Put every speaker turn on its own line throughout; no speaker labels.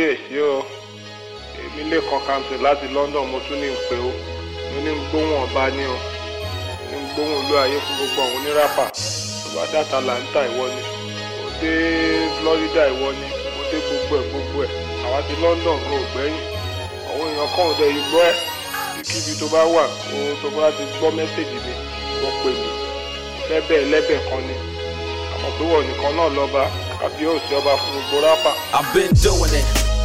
kábíyèsí o. Èmi lè kan kamsi láti london mo tún ní ń pè ó. Mo ní ń gbóhùn ọba ní o. Ní ń gbóhùn olú ayé fún gbogbo àwọn oníràpà bá dáta làǹtà ìwọ ni mo dé florida ìwọ ni mo dé gbogbo ẹ gbogbo ẹ. Àwa ti london kò gbẹ̀yìn. Àwọn èèyàn kan ò dẹ̀ gbọ́ ẹ. Kíbi tó bá wà kó tó bá ti gbọ́ mẹ́sẹ̀gì mi kó pè mí. Fẹ́ bẹ́ẹ̀ kan ni. Àmọ́ pé wọ́n nìkan náà lọ́ba kábíyèsí ọba fún gbogbo rápà.
I've been doing it.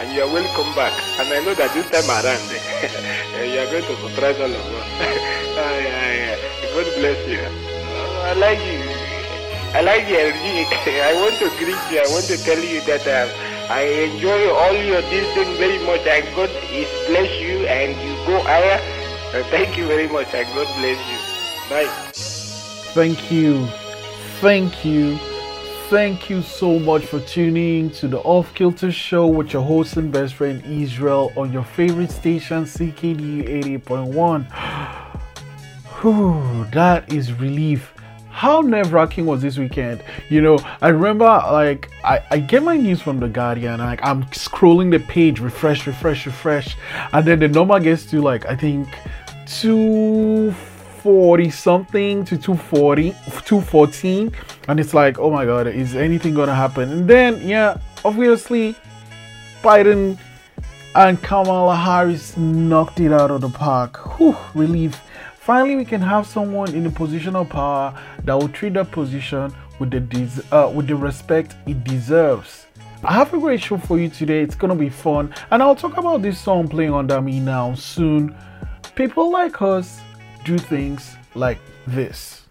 and you are welcome back. And I know that this time around, you are going to surprise all of us. God bless you. I like you. I like your I want to greet you. I want to tell you that uh, I enjoy all your this very much. And God is bless you and you go higher. Uh, thank you very much and God bless you. Bye.
Thank you. Thank you. Thank you so much for tuning to the Off Kilter Show with your host and best friend Israel on your favorite station CKDU 88.1. Whew, that is relief. How nerve wracking was this weekend? You know, I remember like I, I get my news from the Guardian, like I'm scrolling the page, refresh, refresh, refresh, and then the number gets to like I think two 240 something to 240 214 and it's like oh my god is anything gonna happen? And then yeah obviously biden and kamala harris knocked it out of the park. Whew, relief. Finally we can have someone in a position of power that will treat that position with the uh, with the respect it deserves. I have a great show for you today. It's gonna be fun, and I'll talk about this song playing under me now soon. People like us do things like this.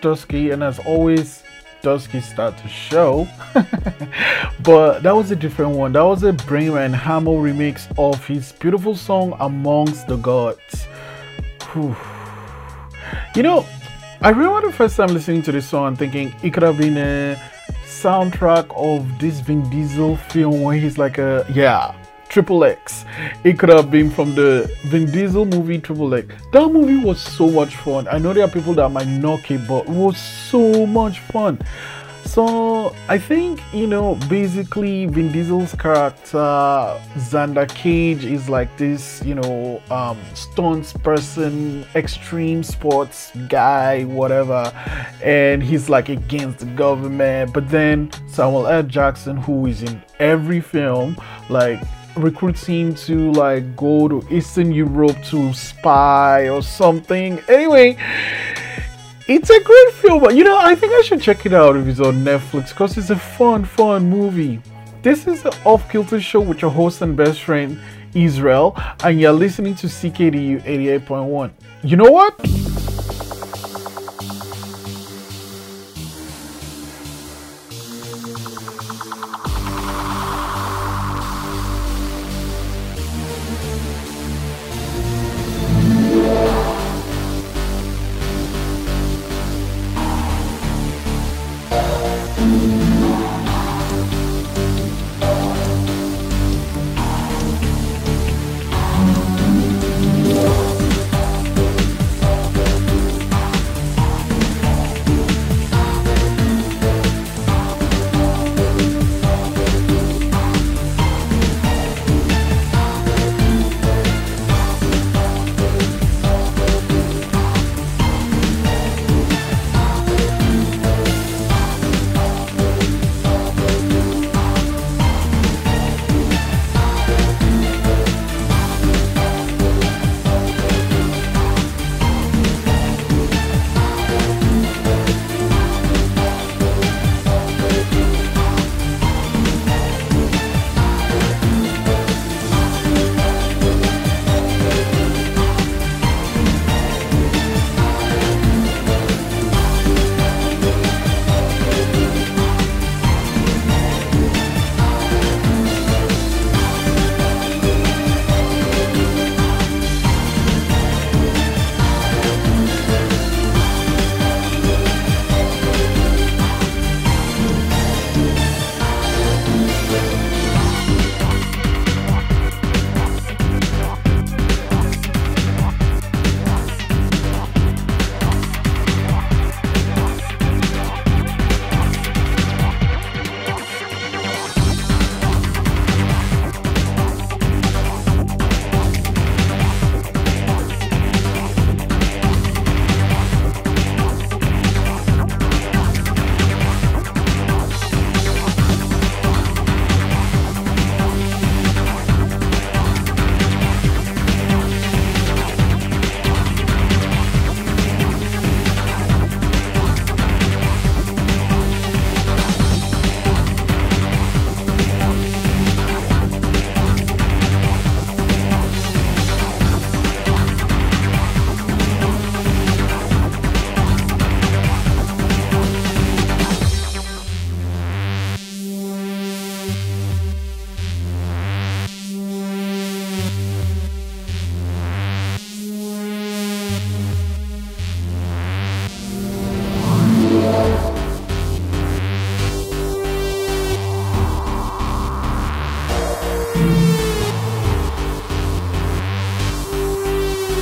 Dusky, and as always, Dusky start to show. but that was a different one. That was a Brame and Hamo remix of his beautiful song Amongst the Gods. Whew. You know, I remember the first time listening to this song and thinking it could have been a soundtrack of this Vin Diesel film where he's like a yeah Triple X. It could have been from the Vin Diesel movie Triple X. That movie was so much fun. I know there are people that might knock it, but it was so much fun. So I think you know basically Vin Diesel's character Xander Cage is like this you know um, stunts person, extreme sports guy, whatever, and he's like against the government. But then Samuel L. Jackson, who is in every film, like recruits him to like go to Eastern Europe to spy or something. Anyway, it's a great film. But you know, I think I should check it out if it's on Netflix because it's a fun, fun movie. This is the Off Kilter Show with your host and best friend Israel, and you're listening to CKDU 88.1. You know what?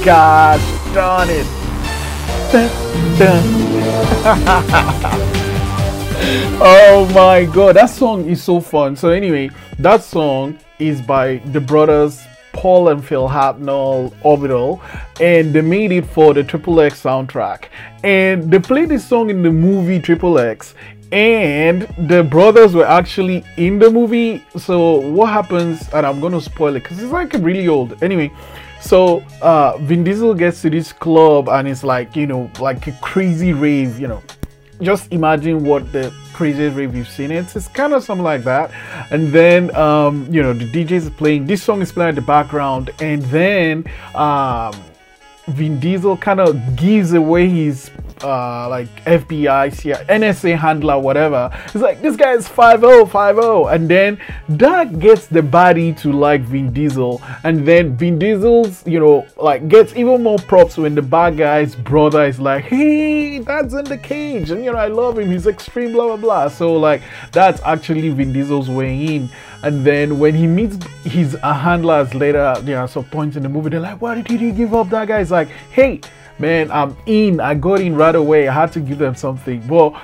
God darn it. Oh my god, that song is so fun. So, anyway, that song is by the brothers Paul and Phil Hartnoll Orbital, and they made it for the Triple X soundtrack. And they played this song in the movie Triple X, and the brothers were actually in the movie. So, what happens, and I'm gonna spoil it because it's like really old. Anyway, so uh, Vin Diesel gets to this club and it's like, you know, like a crazy rave, you know. Just imagine what the craziest rave you've seen. It's, it's kind of something like that. And then, um, you know, the DJ is playing, this song is playing in the background. And then um, Vin Diesel kind of gives away his uh, like FBI, CIA, NSA handler, whatever. It's like this guy is 5'0, 5'0. And then that gets the body to like Vin Diesel. And then Vin Diesel's, you know, like gets even more props when the bad guy's brother is like, hey, that's in the cage. And you know, I love him. He's extreme, blah blah blah. So like that's actually Vin Diesel's way in. And then when he meets his uh, handlers later, you know, some points in the movie, they're like, why did you give up that guy? It's like, hey, man, I'm in. I got in right away. I had to give them something. Well,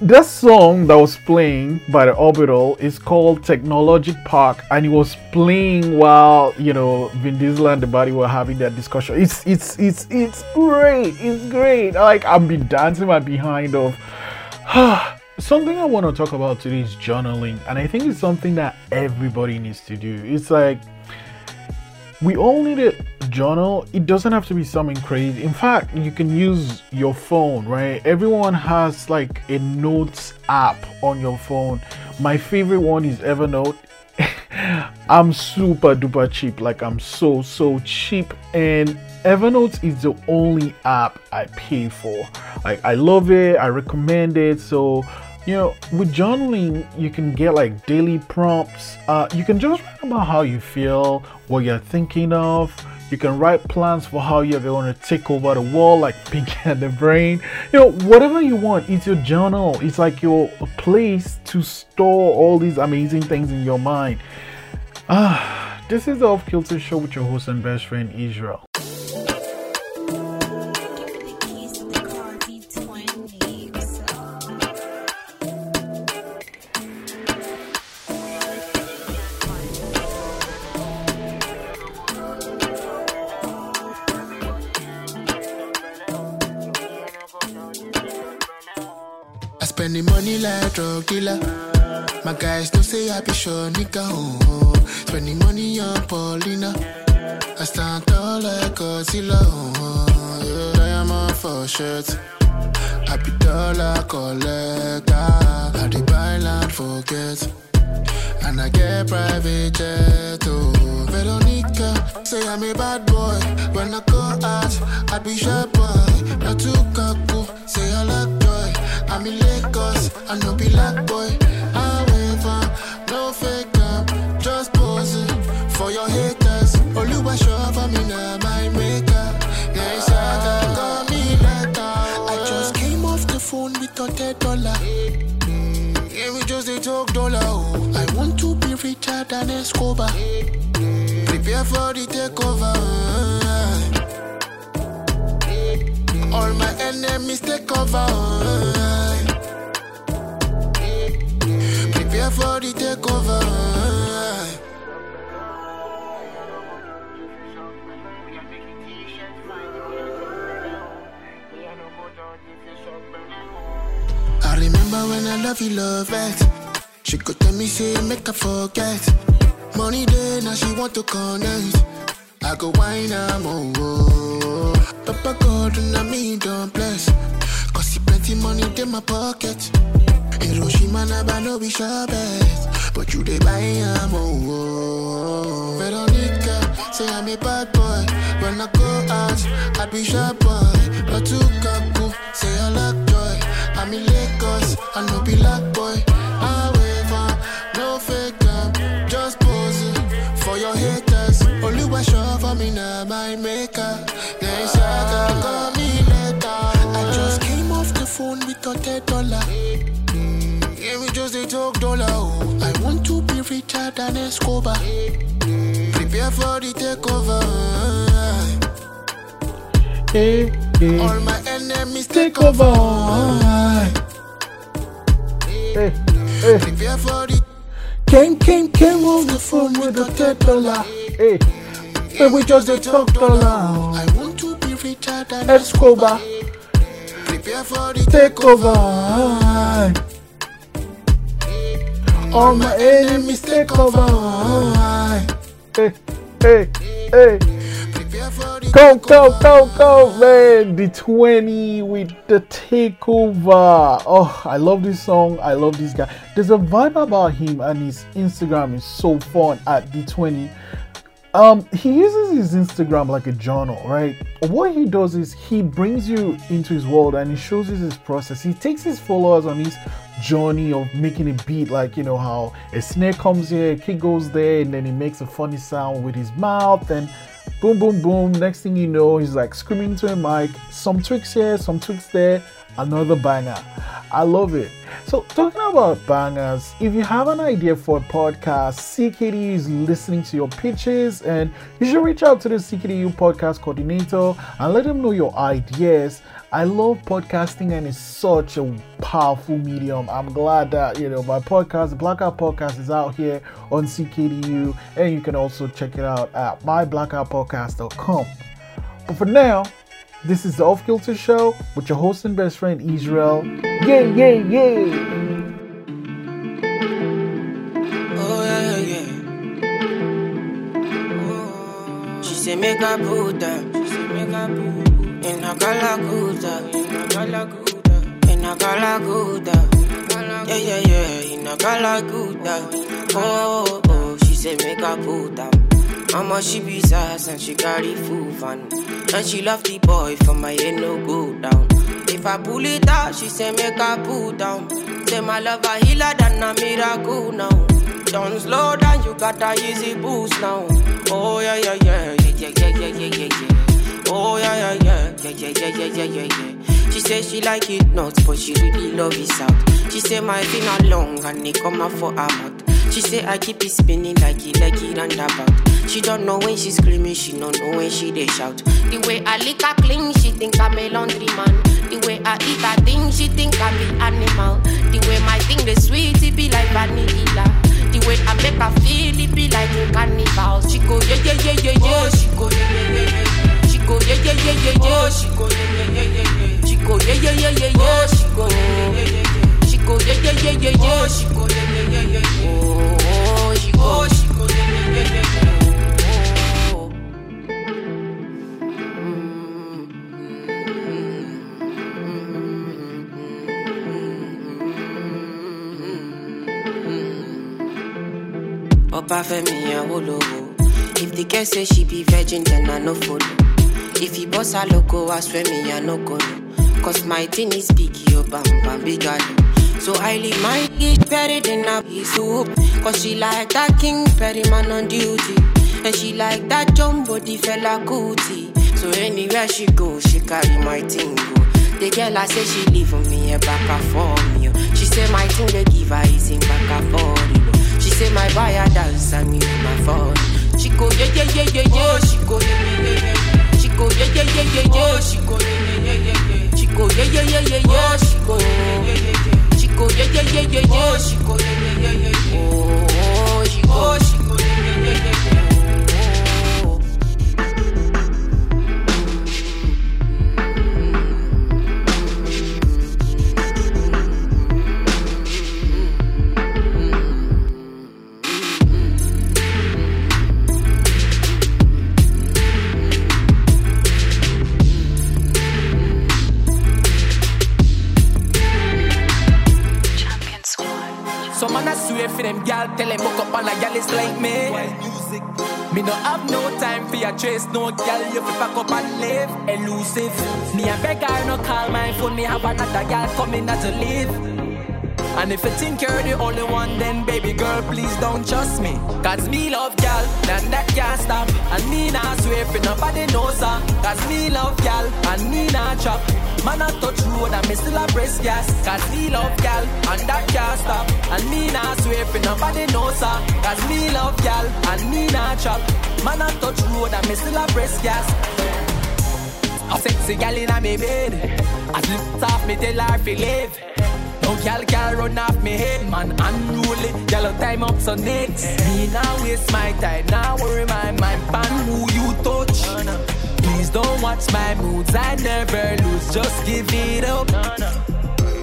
that song that was playing by the Orbital is called Technologique Park, and it was playing while you know Vin Diesel and the body were having that discussion. It's it's it's it's great. It's great. Like I've been dancing my behind of. something I want to talk about today is journaling, and I think it's something that everybody needs to do. It's like we all need a journal. It doesn't have to be something crazy. In fact, you can use your phone, right? Everyone has like a notes app on your phone. My favorite one is Evernote. I'm super duper cheap. Like I'm so so cheap and Evernote is the only app I pay for. Like I love it. I recommend it. So you know with journaling you can get like daily prompts. Uh, you can just write about how you feel what you're thinking of. You can write plans for how you're going to take over the world like pinky and the brain. You know whatever you want it's your journal. It's like your place to store all these amazing things in your mind. Ah this is the off kilter show with your host and best friend israel
Spending money like drug dealer. My guys don't say I be sure nigga. Oh, oh. Spending money on Paulina. I stand tall like Godzilla. Oh, oh. Yeah, diamond for shirts. I be dollar collector. I dey buy land for get. And I get private jet, oh Veronica, say I'm a bad boy When I go out, I be shy boy Not too cocky, say I like I'm in Lagos, I no be like boy However, no fake up, just posing For your haters, Oluwa show for me now, my maker Yes, I can call me later I just came off the phone with a dead dollar yeah, we just a talk dollar. Oh. I want to be richer than Escobar. Prepare for the takeover. All my enemies take over. Prepare for the takeover. I remember when I love you, love it. She could tell me, say, make her forget. Money day, now she want to connect. I go wine, I'm oh, Papa God, and me don't bless. Cause see plenty money in my pocket. Hiroshima, Naba, no be shabbat. But you they buy, I'm oh, oh. Veronica, say I'm a bad boy. When I go out, I be sharp boy. But too cocky, say I like joy. I'm in Lagos, I no be like boy. However, no fake up, just posing for your haters. Oluwa show for me now, my maker. Richer than Escobar. Prepare for the takeover.
hey, hey.
All my enemies
take
take
over hey, hey.
Prepare for the
Came, came, came off the phone with a dead dollar. Hey, hey, we just a talk dollar.
I want to be richer than
Escobar,
Prepare for the
take over. All my enemies take over. Hey, hey, hey. Go, go, go, go, man. Ditweni with the takeover. Oh, I love this song. I love this guy. There's a vibe about him, and his Instagram is so fun at Ditweni. Um, he uses his Instagram like a journal, right? What he does is he brings you into his world and he shows you his process. He takes his followers on his journey of making a beat, like you know how a snare comes here, a kick goes there, and then he makes a funny sound with his mouth, and boom, boom, boom. Next thing you know, he's like screaming to a mic. Some tricks here, some tricks there, another banger. I love it. So, talking about bangers, if you have an idea for a podcast, CKDU is listening to your pitches, and you should reach out to the CKDU podcast coordinator and let them know your ideas. I love podcasting, and it's such a powerful medium. I'm glad that you know my podcast, the Blackout Podcast, is out here on CKDU, and you can also check it out at myblackoutpodcast.com. But for now, this is the Off Kilter Show with your host and best friend Israel. Yeah, yeah, yeah.
Oh make make In a Galaguda. Yeah, yeah, yeah. In a Galaguda. Oh, oh, oh. She say make a Buddha. Mama she be sass and she carry full fun. And she love the boy for my head no go down. If I pull it out, she say make I pull down. Say my love a healer than a miracle now. Don't slow down, you got a easy boost now. Oh yeah yeah yeah yeah yeah yeah yeah yeah yeah, yeah, yeah, yeah, yeah. She says she like it not, but she really love it out. She say my finger long and they come out for her mouth. She say I keep it spinning like it, like it roundabout. She don't know when she screaming, she don't know when she they shout. The way I lick her clean, she think I'm a laundry man. The way I eat her thing, she think I'm an animal. The way my thing the sweet, it be like vanilla the way I make her feel, it be like a carnival. She go yeah yeah yeah yeah yeah. She go yeah yeah yeah yeah. Go yeah yeah yeah yeah yeah. She go yeah yeah yeah yeah yeah. She go yeah yeah yeah yeah yeah. She go yeah yeah yeah yeah. She go yeah yeah yeah yeah yeah. She go yeah yeah yeah yeah yeah. Oh, she go, she go yeah yeah yeah yeah yeah. Oh. Obafemi Awolowo. If the girl say she be virgin, then I no follow. If he boss her loco, I swear me I no go. Cause my thing is big, yo bam bam big galo. So I leave my dish buried in a soup. Cause she like that king Perry man on duty. And she like that jumbo the fella cootie. So anywhere she go, she carry my thing go. The girl I say she leave me a back for me. She say my thing they give her is in back for. She say my buyer dance and me my phone. She go yeah yeah yeah yeah yeah. She go yeah yeah yeah yeah. Go yeah yeah yeah yeah yeah. Go yeah yeah yeah yeah yeah. Go yeah yeah yeah yeah yeah. Go yeah yeah yeah yeah. Yeah yeah yeah yeah yeah. Yeah yeah yeah yeah yeah. Oh, she
like me. Me no have no time for your trace, no gal, you fi pack up and live elusive. Me a beg her no call my phone, me have another gal coming out to live. And if you think you're the only one, then baby girl, please don't trust me. Cause me love gal, and that can't stop. And me not swear for nobody knows her. Cause me love gal, and me not chop. Man I touch road and me still a breast gas. Cause me love gal, and that can't stop. And me not swear for nobody knows her. Cause me love gal, and me not chop. Man I touch road and me still a breast gas. A sexy gal in a me bed. I lift off me tell her fi live. No gal can run off me head, man. Unruly, gal time up so next. Me now waste my time, now worry my mind pan who you touch. Please don't watch my moods, I never lose. Just give it up.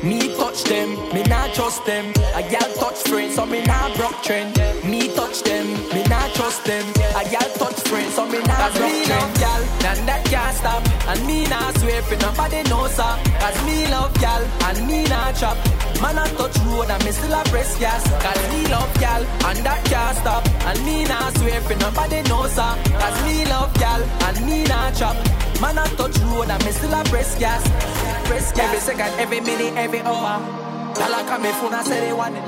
Me touch them, me not trust them. A gal touch friends, so me not broke trend. Me touch them, me not trust them. A gal touch friends, so me not broke trend. gal, and that can't stop. And me not swear for nobody knows her. Cause Cause me love gal and me not chop. Man I touch road and me still a press gas. Cause me love gal and that can't stop. And me not swear for nobody knows her. Cause me love gal and me not chop. Man I touch road and me still a press gas. Press gas. Every second, every minute, every hour. I come me phone and say they want it.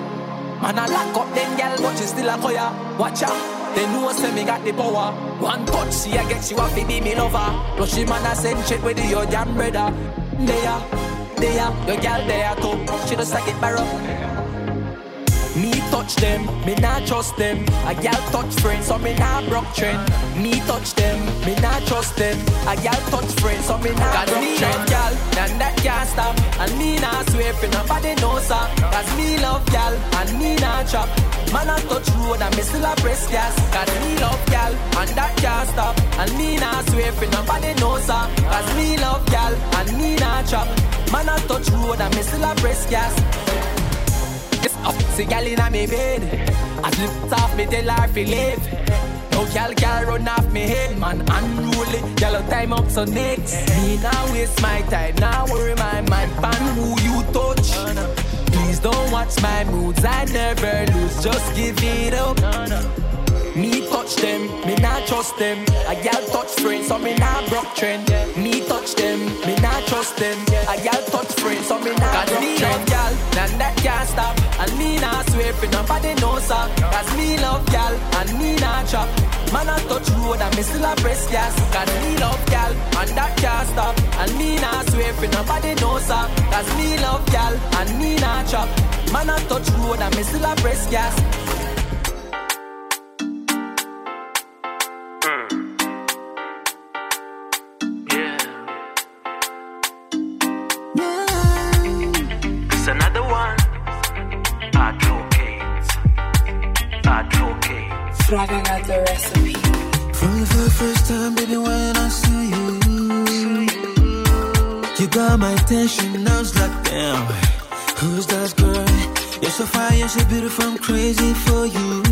Man I lock up them gal but she still a call Watch out. They know say me got the power. One touch, she I get you off to be me lover. Plus she man I send shit with your damn brother. There, there, your gal there too. She just like it barrel. Me touch them, me not trust them. A gal touch friends, so me not broke trend. Me touch them, me not trust them. A gal touch friends, so me not broke me trend. gal, and that can't stop. And me not swear for nobody knows her. Cause me love gal, and me not chop. Man I touch road and me still a press gas. Cause me love gal, and that can't stop. And me not swear for nobody knows her. Cause me love gal, and me not chop. Man I touch road and me still a press gas. It's up, oh, see gal inna me bed. I lift off me tell her fi live. No gal gal run off me head, man unruly. Gal time up so next. Me now waste my time, now worry my mind pan who you touch. Don't watch my moods, I never lose. Just give it up. Me touch them, me not trust them. A gal touch friends, so me not broke trend. Me touch them, me not trust them. A gal touch friends, so me not broke me trend. gal, and that can't stop. And me not swear for nobody knows her. Cause me love gal, and me not chop. Man I touch road and me still a press gas. Cause me love gal, and that can't stop. And me not swear for nobody knows her. Cause me love gal, and me not chop. Man I touch road and me still a press gas.
Advocate.
Fraga got the recipe.
From the very first time, baby, when I saw you, you got my attention. I was like, damn, who's that girl? You're so fine, you're so beautiful, I'm crazy for you.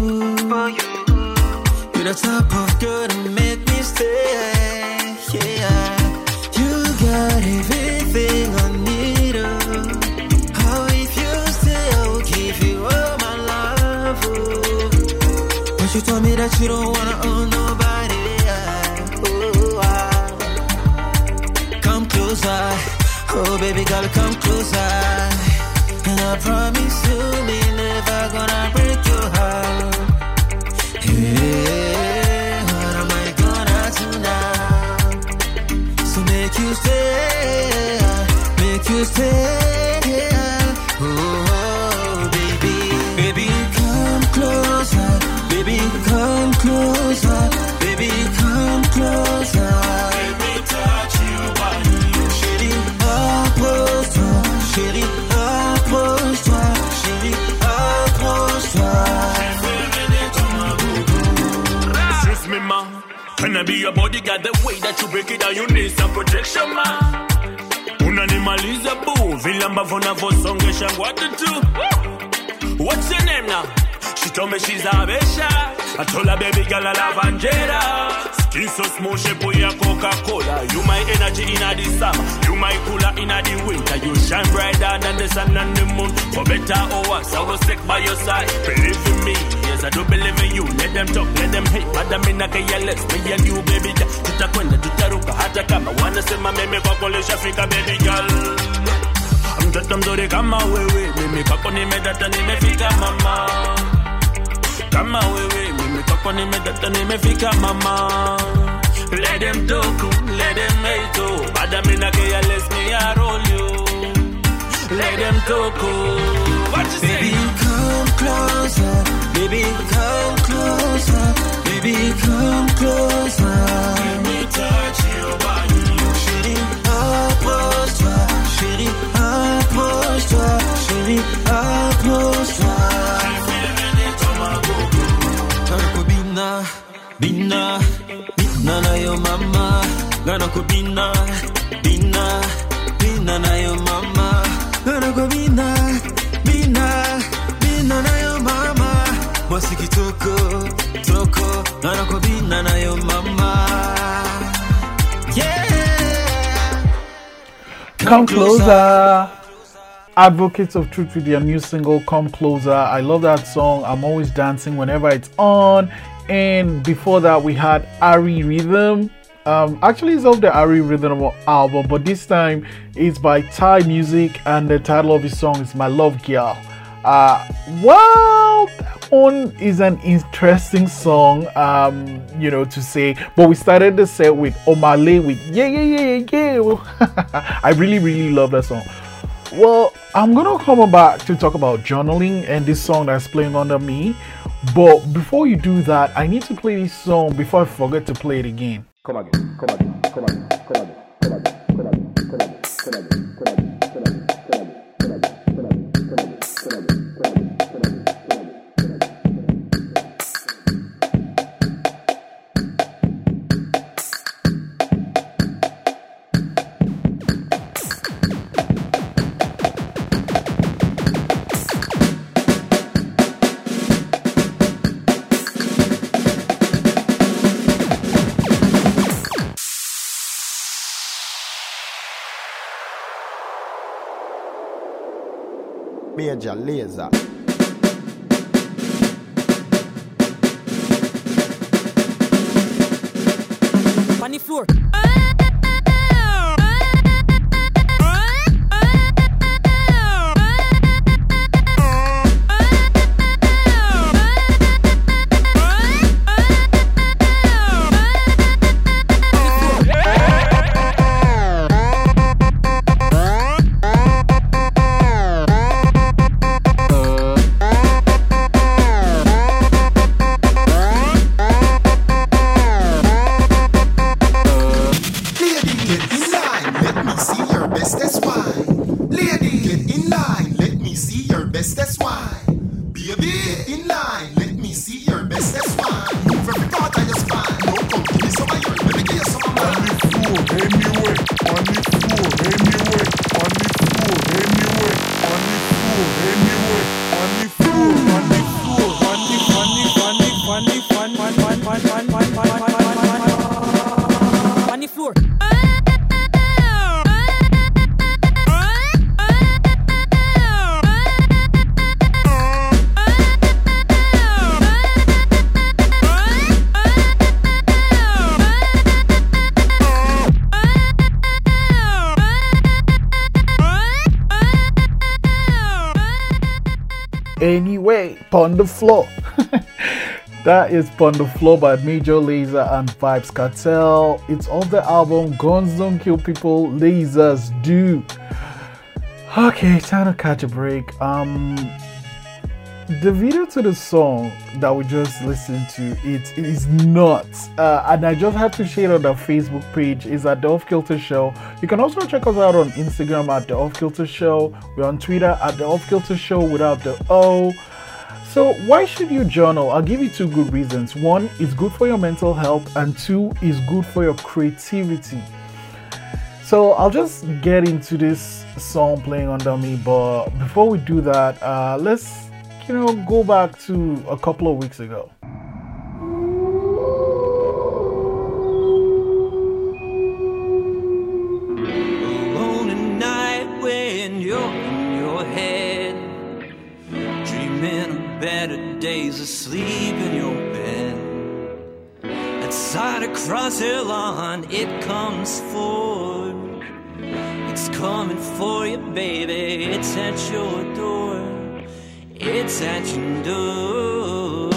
You're the type of girl to make me stay. Yeah, you got everything told me that you don't wanna own nobody. Oh. Come closer, oh baby girl, come closer. And I promise you, me never gonna break your heart. Yeah, what am I gonna do now? So make you stay, make you stay. Closer. Me touch you. Chérie, approche-toi, chérie, approche-toi, chérie, approche-toi.
Me, ma. Can I be your bodyguard? The way that you break it you need some protection, ma. Unanimaliza boo, vile ambavyo navyosongesha ngwatu tu. What's your name now? She told me she's a besha. I told her baby girl I love Angela. Skin so smooth, shape of your Coca-Cola. You my energy in the summer. You my cooler in the winter. You shine brighter than the sun and the moon. For better or worse, I will stick by your side. Believe in me, yes I do believe in you. Let them talk, let them hate. But I'm in a careless. Me and you baby girl. Tutakwenda, tutaruka, hata kama wanasema meme kwako lishafika baby girl. Mtoto mzuri kama wewe, mimi kwako nimedata, nimefika mama. Kama wewe, mimi kwako nimedata, nimefika mama. Let them talk, let them hate, oh. But I'm in a careless, me I roll you. Let them talk. What you say?
Baby, come closer. Baby, come closer. Baby, come closer. Let me touch your body. Chérie, approche-toi. Chérie, approche-toi. Chérie, approche-toi. Bina na yo mama. Gonna go bina, bina, bina na yo mama. Gonna go bina, bina, bina na yo mama. Mwasiki toko, toko. Bina na yo mama. Yeah.
Come Closer. Advocates of Truth with their new single Come Closer. I love that song. I'm always dancing whenever it's on. And before that, we had Ari Riddim. Um, actually, it's off the Ari Riddim album, but this time it's by TY Musik, and the title of his song is My Love Girl. Uh, well, that one is an interesting song, um, you know, to say. But we started the set with Omah Lay with Yeah, Yeah, Yeah, Yeah, Yeah. I really, really love that song. Well, I'm gonna come back to talk about journaling and this song that's playing under me. But before you do that, I need to play this song before I forget to play it again.
Come again, come again,
média lesa.
Anyway,
Pon the Floor. that is Pon the Floor by Major Lazer and Vybz Kartel. It's off the album Guns Don't Kill People, Lazers Do. Okay, time to catch a break. Um the video to the song that we just listened to it is nuts uh, and i just have to share on the facebook page is at the off kilter show you can also check us out on instagram at the off kilter show we're on twitter at the off kilter show without the o so why should you journal? I'll give you two good reasons. One it's good for your mental health and two it's good for your creativity. So I'll just get into this song playing under me, but before we do that, uh, let's you know go back to a couple of weeks ago.
Better days, asleep in your bed. Outside across the lawn, it comes forward. It's coming for you, baby. It's at your door. It's at your door.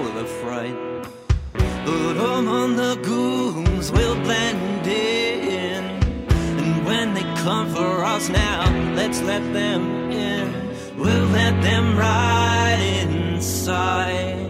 For the fright. But among the goons we'll blend in. And when they come for us now, let's let them in. We'll let them ride inside.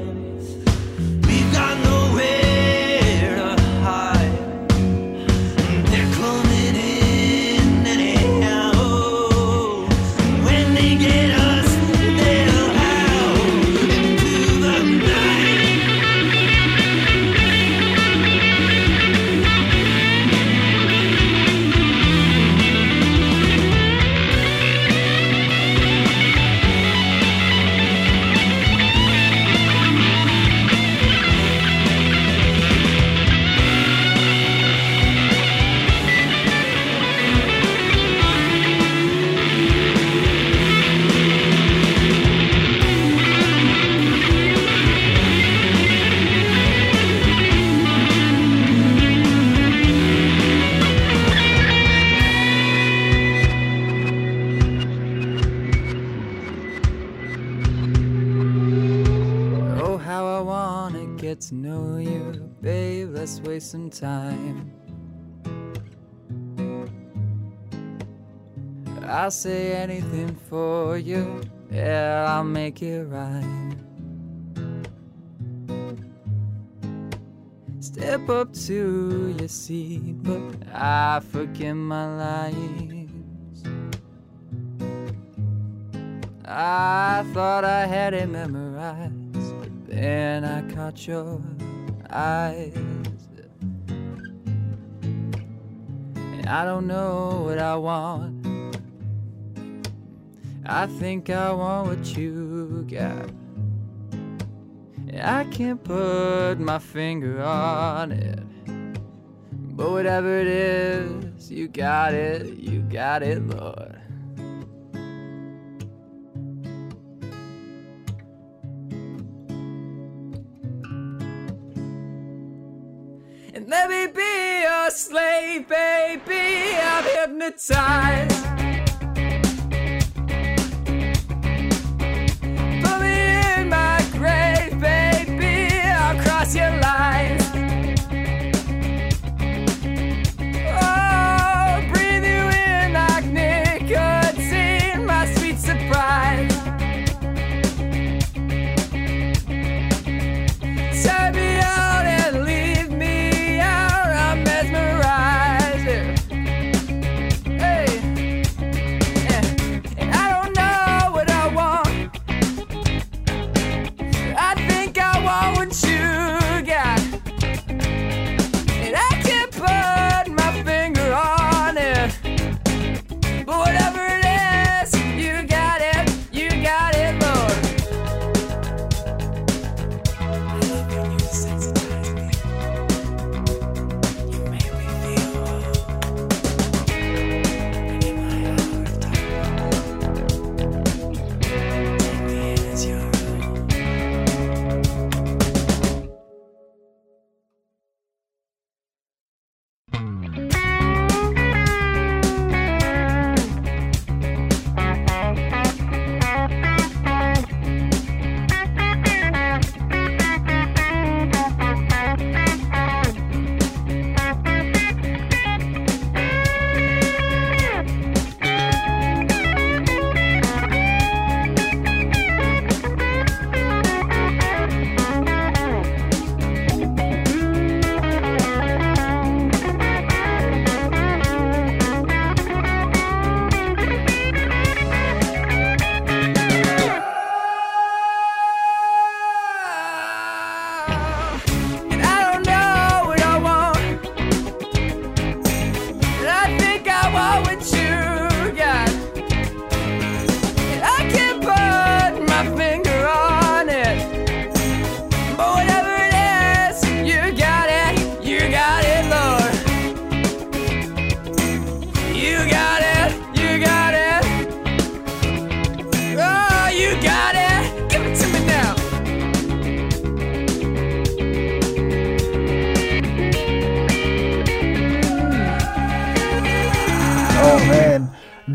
Let's waste some time. I'll say anything for you, yeah, I'll make it right. Step up to your seat, but I forget my lines. I thought I had it memorized, but then I caught your eyes. I don't know what I want. I think I want what you got. I can't put my finger on it. But whatever it is, you got it, you got it, Lord. Your slave, baby. I'm hypnotized.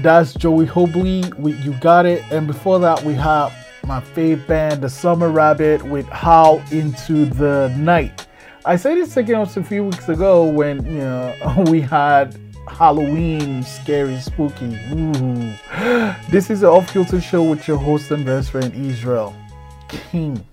That's Joey Hubley with You Got It. And before that, we have my fave band, The Summer Rabbit, with Howl Into the Night. I said this again a few weeks ago when you know we had Halloween, scary, spooky. Ooh. This is the Off Kilter Show with your host and best friend Israel King.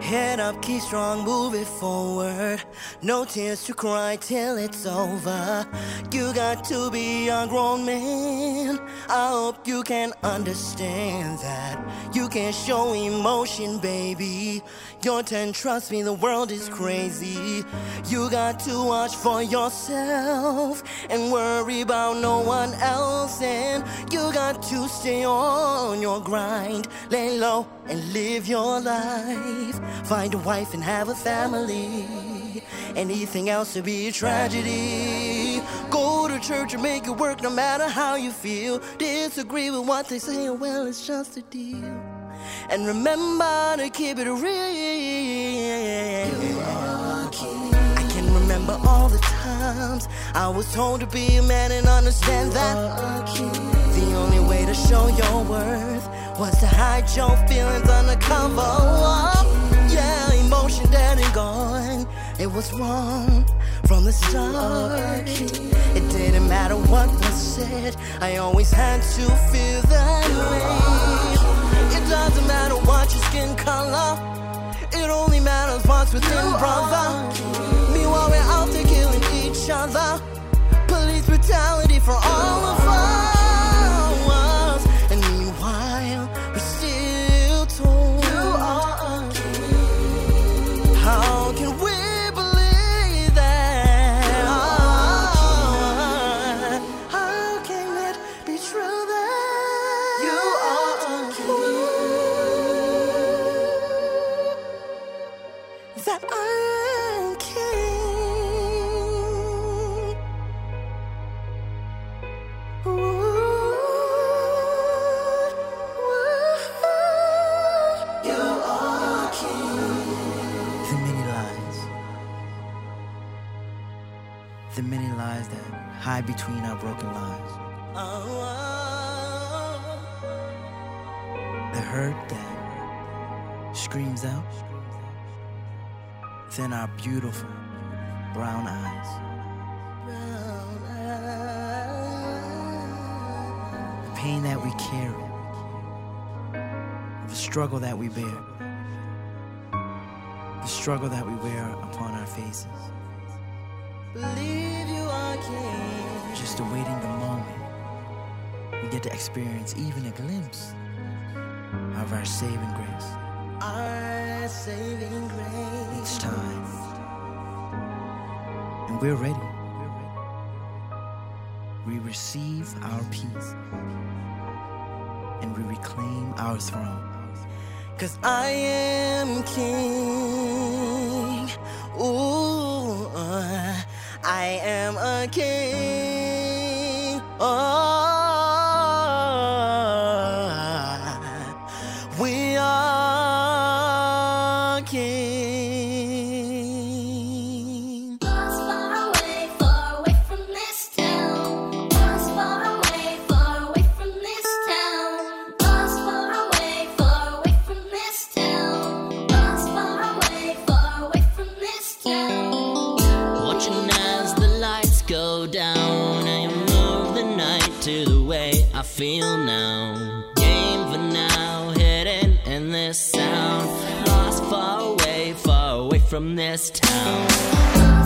Head up, keep strong, move it forward. No tears to cry till it's over. You got to be a grown man. I hope you can understand that. You can show emotion, baby. Your turn, trust me, the world is crazy. You got to watch for yourself and worry about no one else. And you got to stay on your grind, lay low and live your life. Find a wife and have a family. Anything else would be a tragedy. Go to church and make it work no matter how you feel. Disagree with what they say, well, it's just a deal. And remember to keep it real. I can remember all the times I was told to be a man and understand that. The only way to show your worth was to hide your feelings under cover. Oh, yeah, emotion dead and gone. It was wrong from the start. It didn't matter what was said. I always had to feel that way. It doesn't matter what your skin color. It only matters what's within, brother. Meanwhile, we're out there killing each other. Police brutality for all of us.
Between our broken lives. The hurt that screams out within our beautiful brown eyes. The pain that we carry. The struggle that we bear. The struggle that we wear upon our faces.
Believe you are king.
Just awaiting the moment we get to experience even a glimpse of our saving grace.
Our saving grace.
Each time. And we're ready. We receive our peace and we reclaim our throne.
Cause I am king. Ooh, I am a king.
This sound. Lost far away, far away from this town.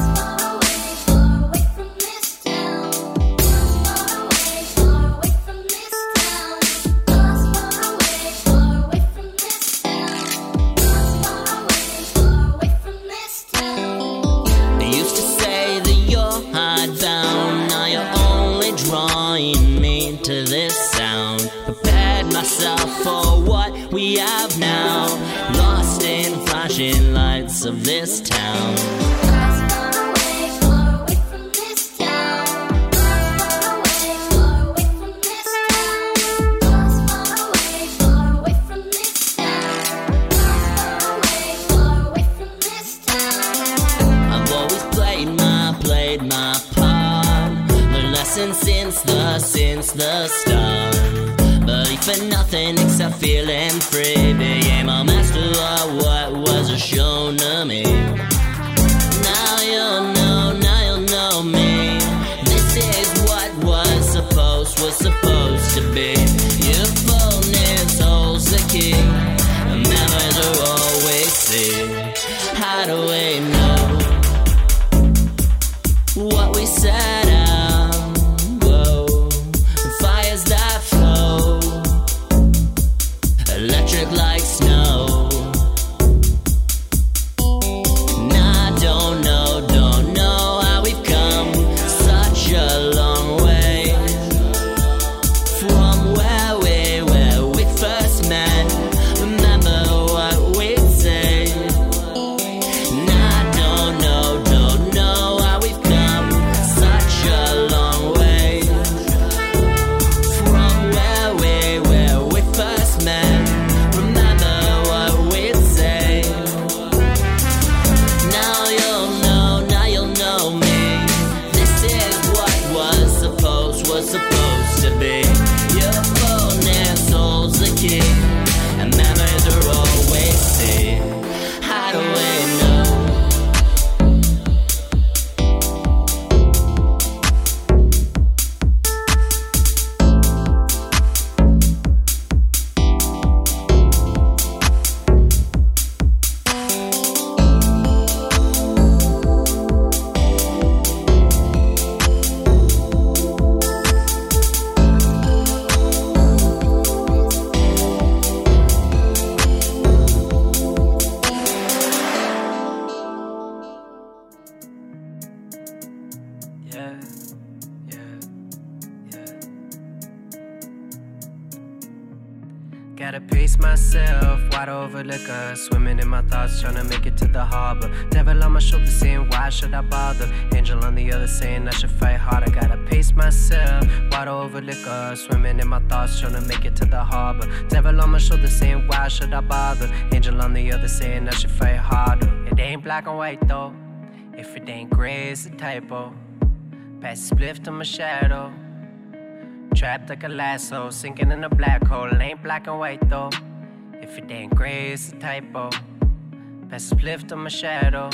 Thoughts, trying to make it to the harbor. Devil on my shoulder saying, Why should I bother? Angel on the other saying, I should fight harder. It ain't black and white though. If it ain't gray, it's a typo. Pass spliff to my shadow. Trapped like a lasso, sinking in a black hole. It Ain't black and white though. If it ain't gray, it's a typo. Pass spliff to my shadow.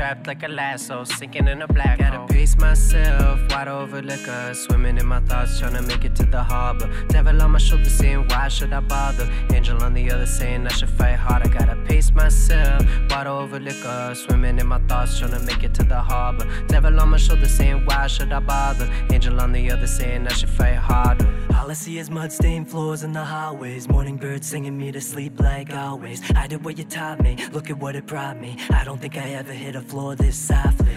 Trapped like a lasso, sinking in a black Gotta hole. pace myself, wide over liquor. Swimming in my thoughts, trying to make it to the harbor. Devil on my shoulder saying, Why should I bother? Angel on the other saying, I should fight harder. I gotta pace myself, wide over liquor. Swimming in my thoughts, trying to make it to the harbor. Devil on my shoulder saying, Why should I bother? Angel on the other saying, I should fight harder.
All I see is mud stained floors in the hallways. Morning birds singing me to sleep like always. I did what you taught me, look at what it brought me. I don't think I ever hit a floor this softly.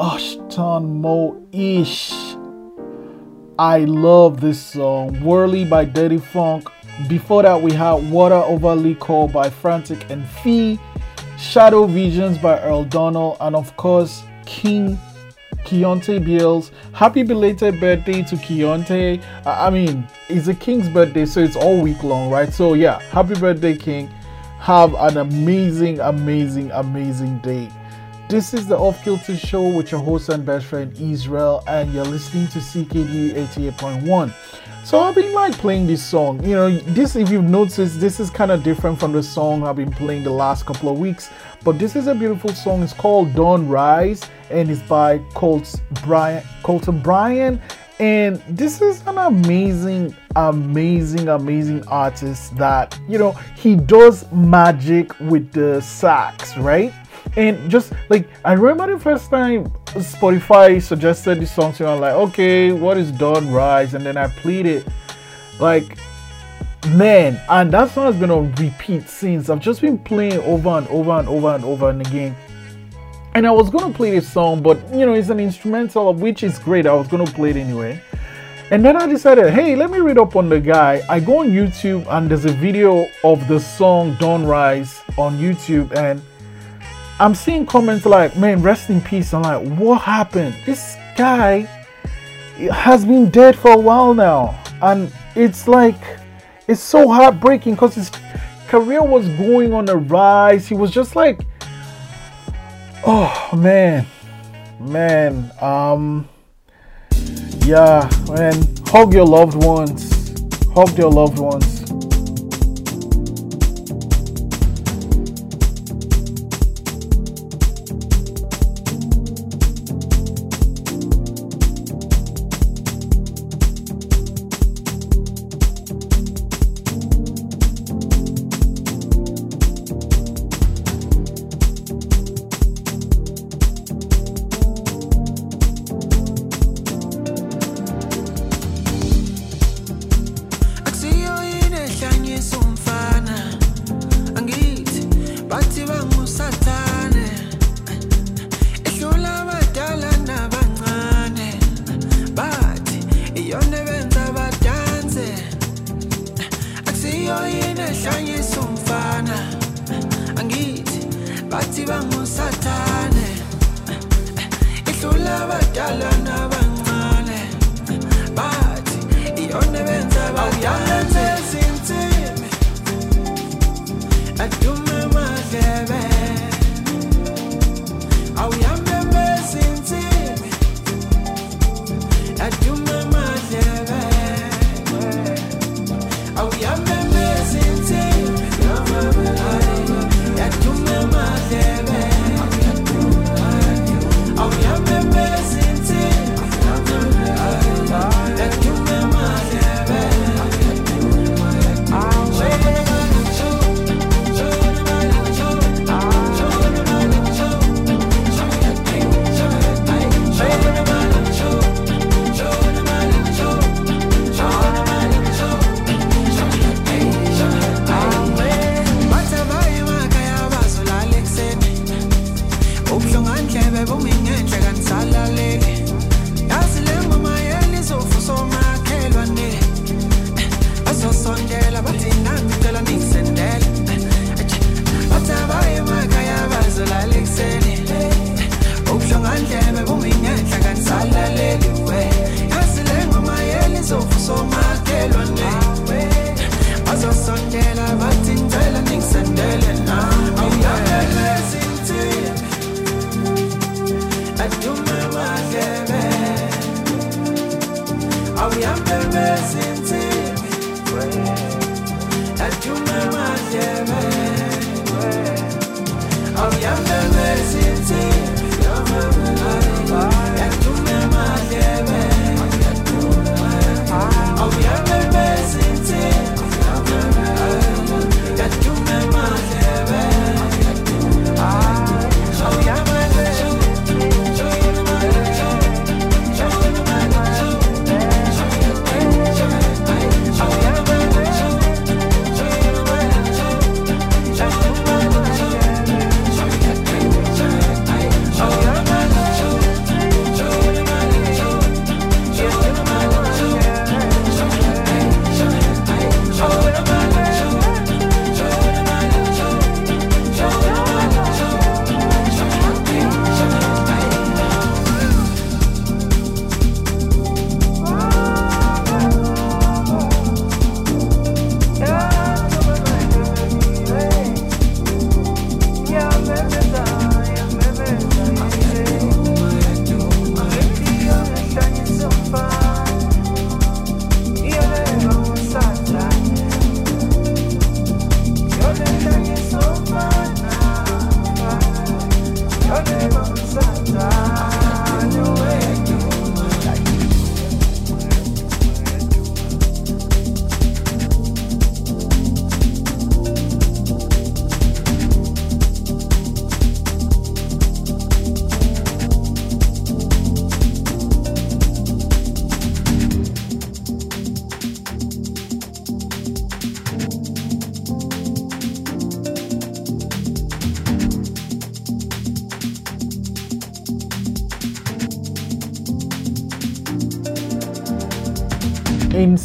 Ashton Mo ish. I love this song. Wurli by Dirty Phunk. Before that, we had Water Over Liquor by Frantik and Phee. Shadow Visions by Earl Donald. And of course, King Keonte Beals. Happy belated birthday to Keonte. I mean, it's a King's birthday, so it's all week long, right? So, yeah, happy birthday, King. Have an amazing, amazing, amazing day. This is the Off Kilter Show with your host and best friend Israel, and you're listening to CKDU 88.1. So I've been like playing this song. You know, this if you've noticed, this is kind of different from the song I've been playing the last couple of weeks. But this is a beautiful song. It's called Dawn Rise, and it's by Colt Brian, Colton Bryan. And this is an amazing, amazing, amazing artist that you know he does magic with the sax, right? And just like I remember the first time Spotify suggested this song to me, I'm like, okay, what is Dawn Rise? And then I played it. Like, man, and that song has been on repeat since. I've just been playing over and over and over and over and again. And I was gonna play this song, but you know, it's an instrumental of which is great. I was gonna play it anyway. And then I decided, hey, let me read up on the guy. I go on YouTube and there's a video of the song Dawn Rise on YouTube, and I'm seeing comments like, man, rest in peace. I'm like, what happened? This guy has been dead for a while now. And it's like, it's so heartbreaking because his career was going on a rise. He was just like, oh man, man, um, yeah, man, hug your loved ones, hug your loved ones.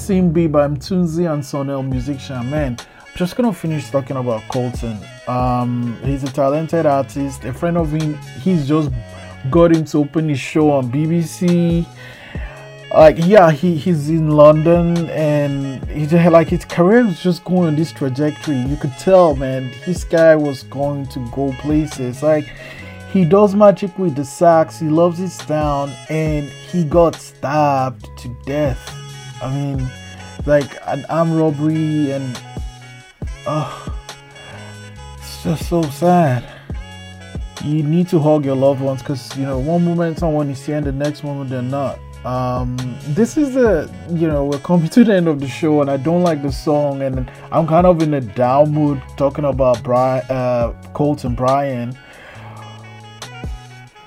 Simbi by Mthunzi and Sun-El Musician. Man, just gonna finish talking about Colton. Um, he's a talented artist, a friend of him. He's just got him to open his show on BBC. Like, yeah, he, he's in London and he just, like his career was just going on this trajectory. You could tell, man, this guy was going to go places. Like, he does magic with the sax, he loves his sound, and he got stabbed to death. I mean, like an armed robbery, and oh, it's just so sad. You need to hug your loved ones because you know one moment someone is here, and the next moment they're not. Um, this is the you know we're coming to the end of the show, and I don't like the song, and I'm kind of in a down mood talking about Brian, uh, Colt and Brian.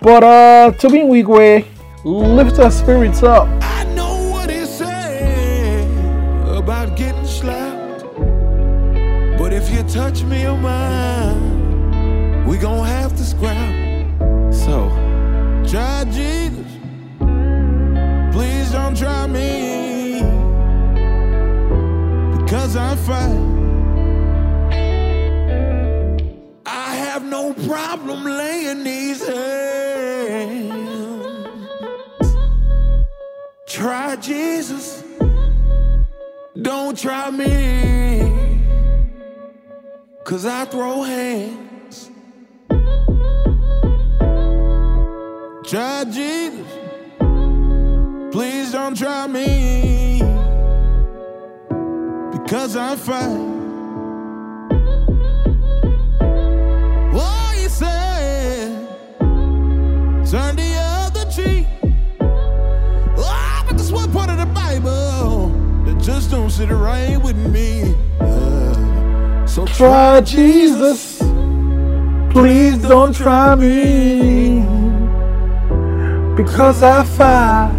But uh, Tobe Nwigwe, lift our spirits up.
Touch me or mine, we gon' have to scrap. So, try Jesus. Please don't try me. Because I fight. I have no problem laying these hands. Try Jesus. Don't try me. Cause I throw hands. Try Jesus. Please don't try me. Because I fight. Oh, you said, turn the other cheek. Oh, but this one part of the Bible that just don't sit right with me. So
Try Jesus. Please don't try me. Because I fight.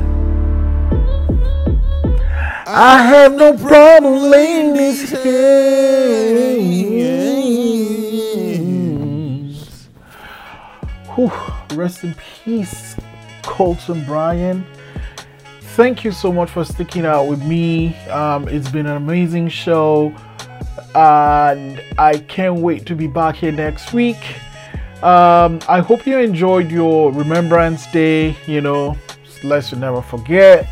I have no problem laying these hands. Whew. Rest in peace, Colton Bryan. Thank you so much for sticking out with me. Um, it's been an amazing show, and I can't wait to be back here next week. Um, I hope you enjoyed your Remembrance Day. You know, let's never forget.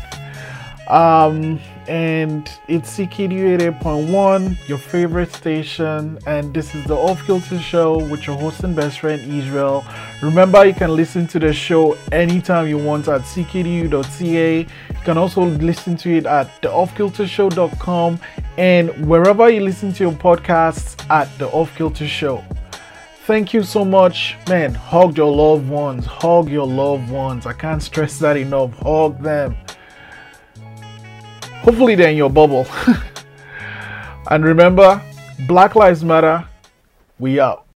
Um, and it's CKDU 88.1, your favorite station, and this is the Off Kilter Show with your host and best friend Israel. Remember, you can listen to the show anytime you want at ckdu.ca. Can also listen to it at theoffkiltershow.com and wherever you listen to your podcasts at the Off Kilter Show. Thank you so much, man. Hug your loved ones, hug your loved ones. I can't stress that enough. Hug them. Hopefully, they're in your bubble. and remember, Black Lives Matter. We out.